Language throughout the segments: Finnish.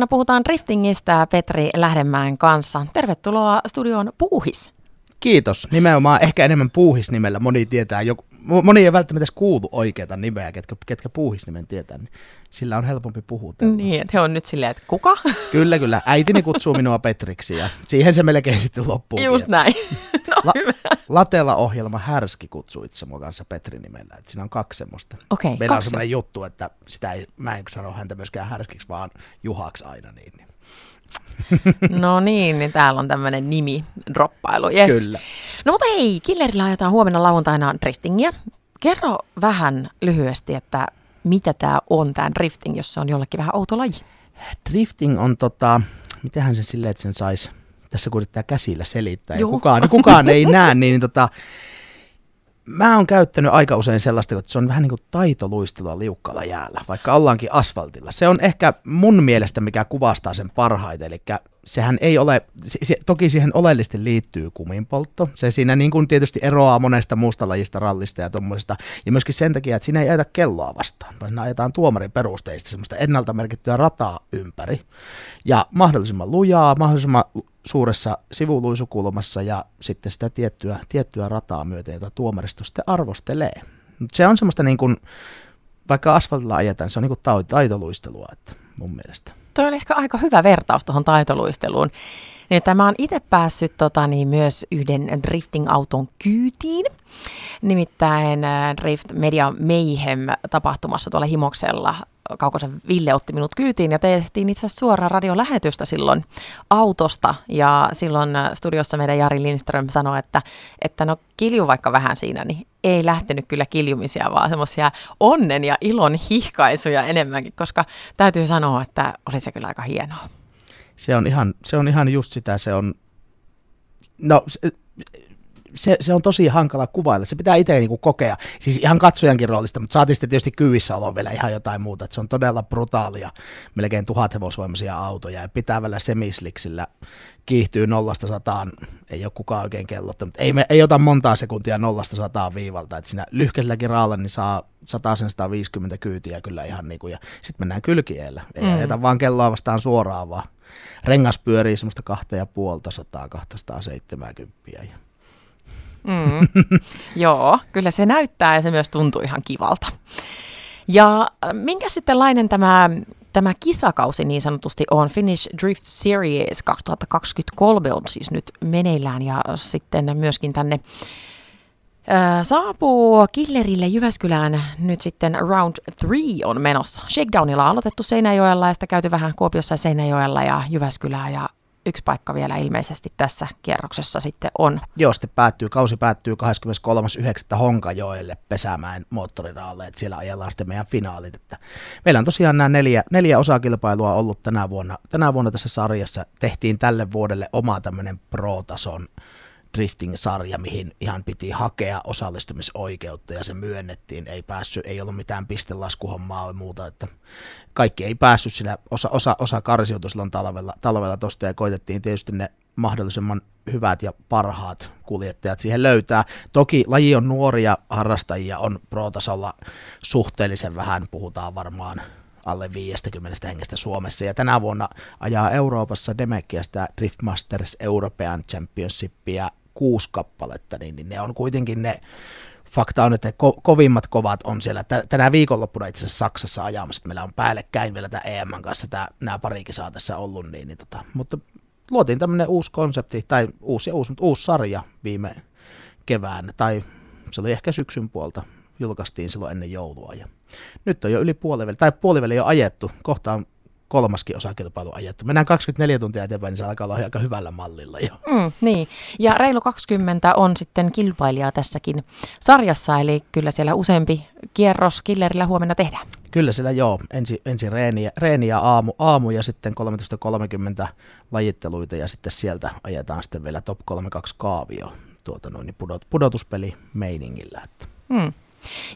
Tänään puhutaan driftingistä Petri Lähdemäen kanssa. Tervetuloa studioon Puuhis. Kiitos. Nimenomaan ehkä enemmän Puuhis nimellä. Moni tietää, joku, moni ei välttämättä edes kuulu oikeita nimeä, ketkä, ketkä Puuhis nimen tietää. Niin sillä on helpompi puhutella. Niin, että he on nyt silleen, että kuka? Kyllä, kyllä. Äitini kutsuu minua Petriksi ja siihen se melkein sitten loppuu. Just näin. La- hyvä. Latela-ohjelma Härski kutsuu itse mua kanssa Petri nimellä. Että siinä on kaksi semmoista. Okay, Meillä kaksi. on semmoinen juttu, että sitä ei, mä en sano häntä myöskään Härskiksi, vaan Juhaksi aina. Niin, niin. No niin, niin täällä on tämmöinen nimi, droppailu. Yes. Kyllä. No mutta hei, Killerillä ajetaan huomenna lauantaina driftingia. Kerro vähän lyhyesti, että mitä tämä on, tämä drifting, jos se on jollekin vähän outo laji? Drifting on tota, mitähän se silleen, että sen saisi, tässä kun yrittää käsillä selittää ja kukaan, kukaan ei näe, niin tota, mä oon käyttänyt aika usein sellaista, että se on vähän niin kuin taitoluistelua liukkaalla jäällä, vaikka ollaankin asfaltilla. Se on ehkä mun mielestä, mikä kuvastaa sen parhaiten, eli sehän ei ole, se, toki siihen oleellisesti liittyy kuminpoltto. Se siinä niin kuin tietysti eroaa monesta muusta lajista, rallista ja tuommoisesta. Ja myöskin sen takia, että siinä ei ajeta kelloa vastaan, vaan siinä ajetaan tuomarin perusteista semmoista ennalta merkittyä rataa ympäri. Ja mahdollisimman lujaa, mahdollisimman suuressa sivuluisukulmassa ja sitten sitä tiettyä, tiettyä rataa myöten, jota tuomaristo sitten arvostelee. Se on semmoista niin kuin, vaikka asfaltilla ajetaan, se on niin kuin taitoluistelua, että mun mielestä. Toi oli ehkä aika hyvä vertaus tuohon taitoluisteluun. Niin, että mä oon itse päässyt tota, niin myös yhden drifting-auton kyytiin. Nimittäin äh, Drift Media Mayhem tapahtumassa tuolla Himoksella Kaukosen Ville otti minut kyytiin ja tehtiin itse asiassa suoraan radiolähetystä silloin autosta. Ja silloin äh, studiossa meidän Jari Lindström sanoi, että, että no kilju vaikka vähän siinä, niin ei lähtenyt kyllä kiljumisia, vaan semmoisia onnen ja ilon hihkaisuja enemmänkin, koska täytyy sanoa, että oli se kyllä aika hienoa. Se on ihan, se on ihan just sitä, se on, no se, se, se on tosi hankala kuvailla. Se pitää itse niinku kokea. Siis ihan katsojankin roolista, mutta saatiin sitten tietysti kyvissä olo vielä ihan jotain muuta. Et se on todella brutaalia, melkein tuhat hevosvoimaisia autoja ja pitävällä semisliksillä kiihtyy nollasta sataan. Ei ole kukaan oikein kellotta, mutta ei, me, ei ota montaa sekuntia nollasta sataan viivalta. Et siinä lyhkäiselläkin raalla niin saa 150 kyytiä kyllä ihan niinku, ja sitten mennään kylkiellä. Ei mm. ajeta vaan kelloa vastaan suoraan, vaan rengas pyörii semmoista kahta ja puolta sataa, 270 ja Mm. Joo, kyllä se näyttää ja se myös tuntuu ihan kivalta. Ja äh, minkä sitten lainen tämä, tämä kisakausi niin sanotusti on? Finnish Drift Series 2023 on siis nyt meneillään ja sitten myöskin tänne äh, saapuu Killerille Jyväskylään nyt sitten Round 3 on menossa. Shakedownilla on aloitettu Seinäjoella ja sitä käyty vähän Kuopiossa ja Seinäjoella ja Jyväskylää ja yksi paikka vielä ilmeisesti tässä kierroksessa sitten on. Joo, sitten päättyy, kausi päättyy 23.9. Honkajoelle Pesämäen moottoriraalle, että siellä ajellaan sitten meidän finaalit. Että meillä on tosiaan nämä neljä, neljä osakilpailua ollut tänä vuonna. Tänä vuonna tässä sarjassa tehtiin tälle vuodelle oma tämmöinen pro-tason drifting-sarja, mihin ihan piti hakea osallistumisoikeutta ja se myönnettiin. Ei päässyt, ei ollut mitään pistelaskuhommaa ja muuta, että kaikki ei päässyt siinä, osa, osa, osa karsiutui silloin talvella, talvella tosta ja koitettiin tietysti ne mahdollisimman hyvät ja parhaat kuljettajat siihen löytää. Toki laji on nuoria harrastajia, on pro-tasolla suhteellisen vähän, puhutaan varmaan alle 50 hengestä Suomessa. Ja tänä vuonna ajaa Euroopassa Demekia sitä Drift Masters European Championshipia kuusi kappaletta, niin, niin ne on kuitenkin ne, fakta on, että ko- kovimmat kovat on siellä. Tänä viikonloppuna itse asiassa Saksassa ajamassa, meillä on päällekkäin vielä tämä EM kanssa tämä, nämä pari kisaa tässä ollut, niin, niin tota, mutta luotiin tämmöinen uusi konsepti, tai uusi ja uusi, mutta uusi sarja viime kevään, tai se oli ehkä syksyn puolta, julkaistiin silloin ennen joulua, ja nyt on jo yli puoliväli, tai puoliväli jo ajettu, kohta on kolmaskin osakilpailu ajettu. Mennään 24 tuntia eteenpäin, niin se alkaa olla aika hyvällä mallilla jo. Mm, niin, ja reilu 20 on sitten kilpailija tässäkin sarjassa, eli kyllä siellä useampi kierros killerillä huomenna tehdään. Kyllä siellä joo, ensi, ensi reeniä, reeniä aamu, aamu ja sitten 13.30 lajitteluita ja sitten sieltä ajetaan sitten vielä top 32 kaavio tuota noin, niin pudot, pudotuspeli meiningillä. Että. Mm.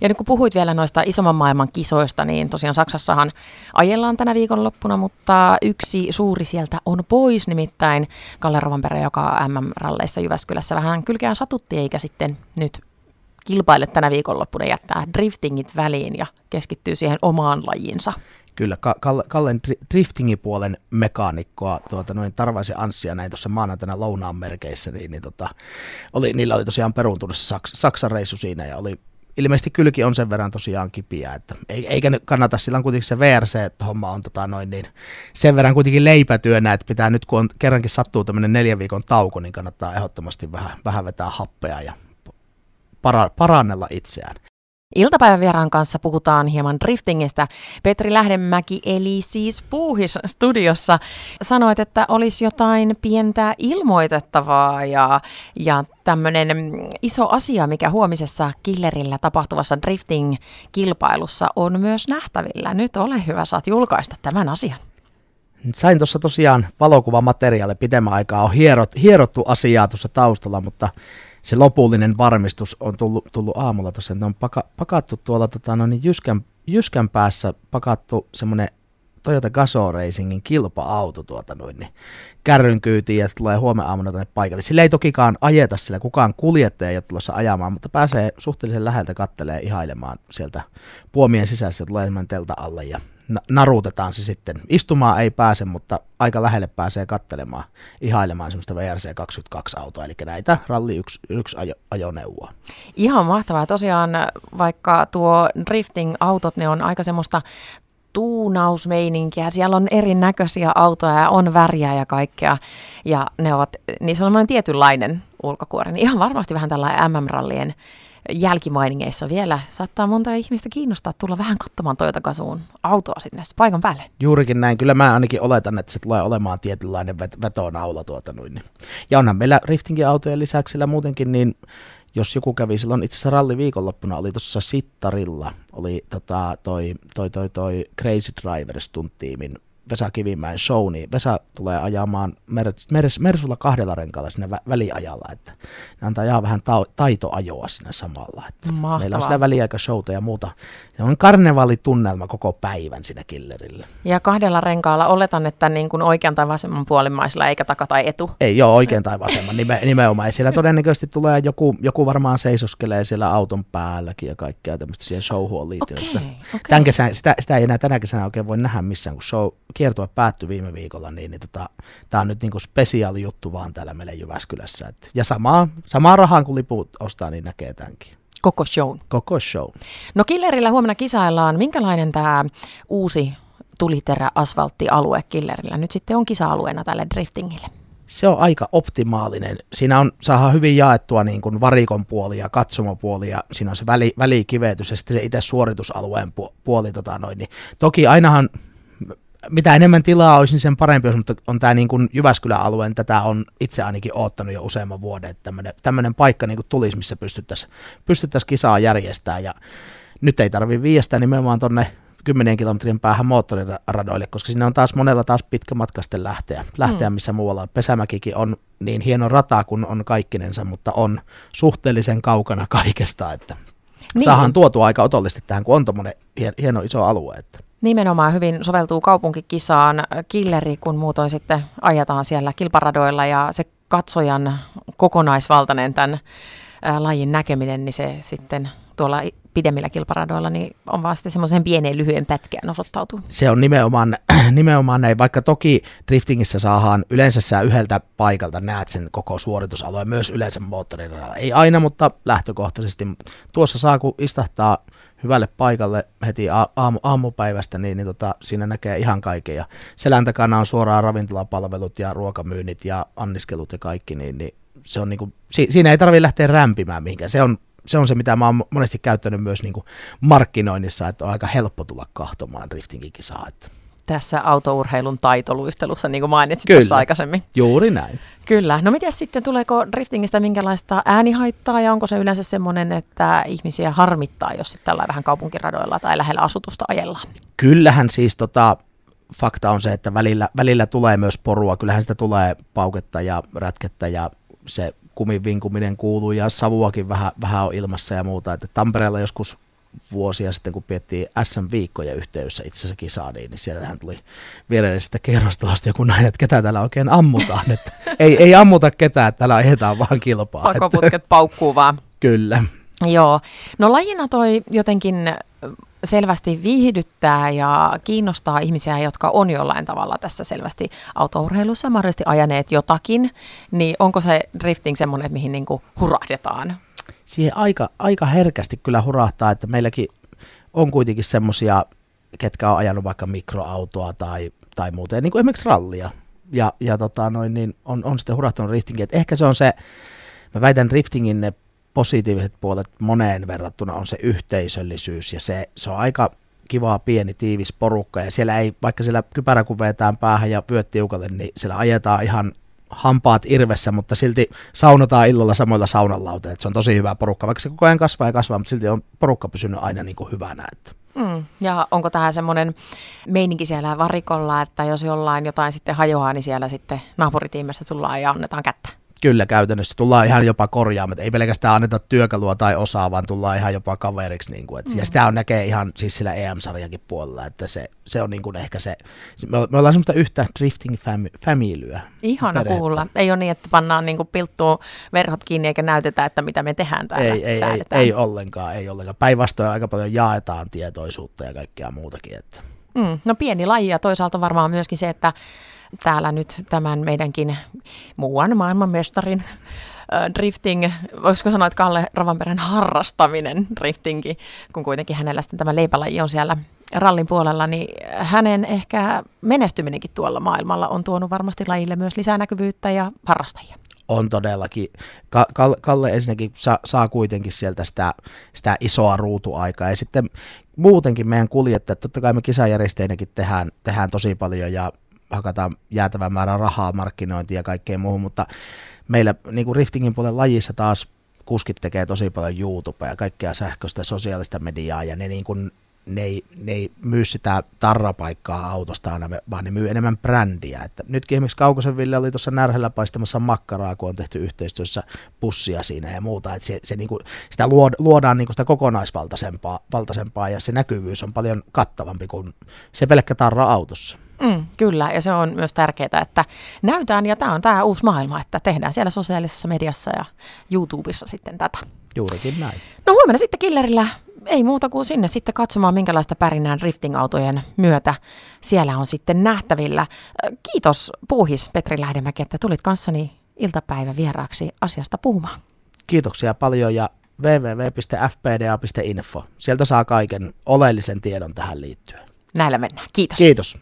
Ja nyt kun puhuit vielä noista isomman maailman kisoista, niin tosiaan Saksassahan ajellaan tänä viikonloppuna, mutta yksi suuri sieltä on pois, nimittäin Kalle Rovanperä, joka MM-ralleissa Jyväskylässä vähän kylkeään satutti, eikä sitten nyt kilpaile tänä viikonloppuna jättää driftingit väliin ja keskittyy siihen omaan lajinsa. Kyllä, Kalle, Kallen driftingipuolen mekaanikkoa, tuota, noin Tarvaisen Anssia näin tuossa maanantaina lounaan merkeissä, niin, niin tota, oli, niillä oli tosiaan peruuntunut Saks, Saksan reissu siinä ja oli ilmeisesti kylki on sen verran tosiaan kipiä, että eikä kannata, sillä on kuitenkin se VRC-homma on tota noin, niin sen verran kuitenkin leipätyönä, että pitää nyt kun on kerrankin sattuu tämmöinen neljän viikon tauko, niin kannattaa ehdottomasti vähän, vähän vetää happea ja para, parannella itseään. Iltapäivän vieraan kanssa puhutaan hieman driftingistä. Petri Lähdemäki eli siis Puuhis studiossa sanoit, että olisi jotain pientä ilmoitettavaa ja, ja tämmöinen iso asia, mikä huomisessa Killerillä tapahtuvassa drifting-kilpailussa on myös nähtävillä. Nyt ole hyvä, saat julkaista tämän asian. Sain tuossa tosiaan valokuvamateriaali pitemmän aikaa, on hierot, hierottu asiaa tuossa taustalla, mutta se lopullinen varmistus on tullut, tullut aamulla tuossa, että on paka, pakattu tuolla tota, no niin Jyskän, Jyskän päässä pakattu semmoinen Toyota Gazoo Racingin kilpa-auto tuota noin, niin kärryn kyytiin ja tulee huomenna aamuna tänne paikalle. Sillä ei tokikaan ajeta, sillä kukaan kuljettaja ei ole tulossa ajamaan, mutta pääsee suhteellisen läheltä kattelee ihailemaan sieltä puomien sisässä, tulee telta alle ja narutetaan se sitten. Istumaan ei pääse, mutta aika lähelle pääsee kattelemaan, ihailemaan semmoista VRC22-autoa, eli näitä Ralli 1, 1 ajo, ajoneuvoa. Ihan mahtavaa. Tosiaan vaikka tuo drifting-autot, ne on aika semmoista tuunausmeininkiä. Siellä on erinäköisiä autoja ja on väriä ja kaikkea. Ja ne ovat, se on tietynlainen ulkokuori. Niin ihan varmasti vähän tällainen MM-rallien jälkimainingeissa vielä saattaa monta ihmistä kiinnostaa tulla vähän katsomaan Toyota Gazoo'n autoa sinne paikan päälle. Juurikin näin. Kyllä mä ainakin oletan, että se tulee olemaan tietynlainen vet- vetonaula tuota noin. Ja onhan meillä riftingin autojen lisäksi sillä muutenkin niin jos joku kävi silloin itse asiassa ralli viikonloppuna, oli tuossa Sittarilla, oli tota, toi, toi, toi, toi Crazy Drivers tunttiimin Vesa Kivimäen show, niin Vesa tulee ajamaan Mers, Mers, Mersulla kahdella renkaalla sinne vä- väliajalla, että ne antaa ihan vähän ta- taitoajoa sinne samalla. Että meillä on siellä väliaikashouta ja muuta. Se on karnevaalitunnelma koko päivän siinä killerillä. Ja kahdella renkaalla oletan, että niin kuin oikean tai vasemman puolimmaisilla eikä taka tai etu? Ei ole oikein tai vasemman nime, nimenomaan. Siellä todennäköisesti tulee joku, joku varmaan seisoskelee siellä auton päälläkin ja kaikkea tämmöistä siihen showhun liittyy. Okay, okay. Tämän kesän, sitä, sitä ei enää tänä kesänä oikein voi nähdä missään, kun show, kiertue päättyi viime viikolla, niin, niin tota, tämä on nyt niinku spesiaali juttu vaan täällä meillä Jyväskylässä. Et, ja samaa, samaa rahaa kun liput ostaa, niin näkee tämänkin. Koko show. Koko show. No Killerillä huomenna kisaillaan. Minkälainen tämä uusi tuliterä asfalttialue Killerillä nyt sitten on kisa-alueena tälle driftingille? se on aika optimaalinen. Siinä on, saadaan hyvin jaettua niin kuin varikon puoli ja katsomopuoli ja siinä on se väli, välikivetys ja sitten se itse suoritusalueen puoli. Tota noin, niin toki ainahan mitä enemmän tilaa olisi, niin sen parempi olisi, mutta on tämä niin kuin Jyväskylän alueen, tätä on itse ainakin oottanut jo useamman vuoden, että tämmöinen, paikka niin kuin tulisi, missä pystyttäisiin pystyttäisi kisaa järjestää ja nyt ei tarvitse viestää nimenomaan tuonne 10 kilometrin päähän moottoriradoille, koska sinne on taas monella taas pitkä matka sitten lähteä, lähteä mm. missä muualla. Pesämäkikin on niin hieno rata kuin on kaikkinensa, mutta on suhteellisen kaukana kaikesta, että niin. saahan tuotua aika otollisesti tähän, kun on tuommoinen hieno iso alue. Että. Nimenomaan hyvin soveltuu kaupunkikisaan killeri, kun muutoin sitten ajetaan siellä kilparadoilla ja se katsojan kokonaisvaltainen tämän lajin näkeminen, niin se sitten tuolla pidemmillä kilparadoilla niin on vaan sitten semmoisen pieneen lyhyen pätkään osoittautuu. Se on nimenomaan, nimenomaan näin, vaikka toki driftingissä saadaan yleensä sä yhdeltä paikalta näet sen koko suoritusalueen, myös yleensä moottoriradalla. Ei aina, mutta lähtökohtaisesti. Tuossa saa, kun istahtaa hyvälle paikalle heti aamu, aamupäivästä, niin, niin tota, siinä näkee ihan kaiken. Ja selän takana on suoraan ravintolapalvelut ja ruokamyynnit ja anniskelut ja kaikki, niin, niin se on niinku, si, siinä ei tarvitse lähteä rämpimään mihinkään. Se on se on se, mitä mä oon monesti käyttänyt myös niin kuin markkinoinnissa, että on aika helppo tulla kahtomaan driftingin kisaa. Että. Tässä autourheilun taitoluistelussa, niin kuin mainitsit Kyllä. tuossa aikaisemmin. juuri näin. Kyllä. No miten sitten, tuleeko driftingistä minkälaista äänihaittaa ja onko se yleensä semmoinen, että ihmisiä harmittaa, jos sitten tällä vähän kaupunkiradoilla tai lähellä asutusta ajellaan? Kyllähän siis tota, fakta on se, että välillä, välillä tulee myös porua. Kyllähän sitä tulee pauketta ja rätkettä ja se kumin vinkuminen kuuluu ja savuakin vähän, vähän on ilmassa ja muuta. Että Tampereella joskus vuosia sitten, kun piettiin SM-viikkoja yhteydessä itse asiassa kisaa, niin, niin sieltähän tuli viereellisestä kerrostalosta joku näin, että ketä täällä oikein ammutaan. Että ei, ei ammuta ketään, että täällä ajetaan vaan kilpaa. Pakoputket paukkuu vaan. Kyllä. Joo. No lajina toi jotenkin selvästi viihdyttää ja kiinnostaa ihmisiä, jotka on jollain tavalla tässä selvästi autourheilussa mahdollisesti ajaneet jotakin, niin onko se drifting semmoinen, että mihin niin kuin hurahdetaan? Siihen aika, aika herkästi kyllä hurahtaa, että meilläkin on kuitenkin semmoisia, ketkä on ajanut vaikka mikroautoa tai, tai muuten, niin kuin esimerkiksi rallia. Ja, ja tota noin, niin on, on sitten hurahtanut driftingin. Et ehkä se on se, mä väitän driftingin ne positiiviset puolet moneen verrattuna on se yhteisöllisyys ja se, se on aika kiva pieni tiivis porukka ja siellä ei, vaikka siellä kypärä kun vetään päähän ja vyöt tiukalle, niin siellä ajetaan ihan hampaat irvessä, mutta silti saunotaan illalla samoilla saunanlauteilla, se on tosi hyvä porukka, vaikka se koko ajan kasvaa ja kasvaa, mutta silti on porukka pysynyt aina niin kuin hyvänä. Että. Mm, ja onko tähän semmoinen meininki siellä varikolla, että jos jollain jotain sitten hajoaa, niin siellä sitten naapuritiimessä tullaan ja annetaan kättä? Kyllä käytännössä tullaan ihan jopa korjaamaan, ei pelkästään anneta työkalua tai osaa, vaan tullaan ihan jopa kaveriksi. Niin kuin, et, mm. Ja sitä on näkee ihan siis sillä EM-sarjankin puolella, että se, se on niin kuin ehkä se, me, me ollaan semmoista yhtä drifting familyä. Ihana perhettä. kuulla. Ei ole niin, että pannaan niin kuin pilttuun verhot kiinni eikä näytetä, että mitä me tehdään täällä, ei, ei, ei, ei, ollenkaan, ei ollenkaan. Päinvastoin aika paljon jaetaan tietoisuutta ja kaikkea muutakin. Että. Mm, no pieni laji ja toisaalta varmaan myöskin se, että täällä nyt tämän meidänkin muuan maailmanmestarin drifting, voisiko sanoa, että Kalle Rovanperän harrastaminen driftingi, kun kuitenkin hänellä sitten tämä leipälaji on siellä rallin puolella, niin hänen ehkä menestyminenkin tuolla maailmalla on tuonut varmasti lajille myös lisää näkyvyyttä ja harrastajia. On todellakin. Kalle ensinnäkin saa, kuitenkin sieltä sitä, sitä isoa ruutuaikaa ja sitten muutenkin meidän kuljettajat, totta kai me kisajärjesteinäkin tehdään, tehdään tosi paljon ja hakataan jäätävän määrän rahaa markkinointiin ja kaikkeen muuhun, mutta meillä niin kuin Riftingin puolen lajissa taas kuskit tekee tosi paljon YouTubea ja kaikkea sähköistä sosiaalista mediaa ja ne, niin kuin, ne, ei, ne ei myy sitä tarrapaikkaa autosta aina, vaan ne myy enemmän brändiä. Että nytkin esimerkiksi Kaukosen Ville oli tuossa närhellä paistamassa makkaraa, kun on tehty yhteistyössä pussia siinä ja muuta. Että se, se niin kuin, sitä luodaan niin kuin sitä kokonaisvaltaisempaa valtaisempaa ja se näkyvyys on paljon kattavampi kuin se pelkkä tarra autossa. Mm, kyllä, ja se on myös tärkeää, että näytään, ja tämä on tämä uusi maailma, että tehdään siellä sosiaalisessa mediassa ja YouTubessa sitten tätä. Juurikin näin. No huomenna sitten Killerillä ei muuta kuin sinne sitten katsomaan, minkälaista pärinää drifting-autojen myötä siellä on sitten nähtävillä. Kiitos Puuhis Petri Lähdemäki, että tulit kanssani iltapäivä vieraaksi asiasta puhumaan. Kiitoksia paljon ja www.fpda.info. Sieltä saa kaiken oleellisen tiedon tähän liittyen. Näillä mennään. Kiitos. Kiitos.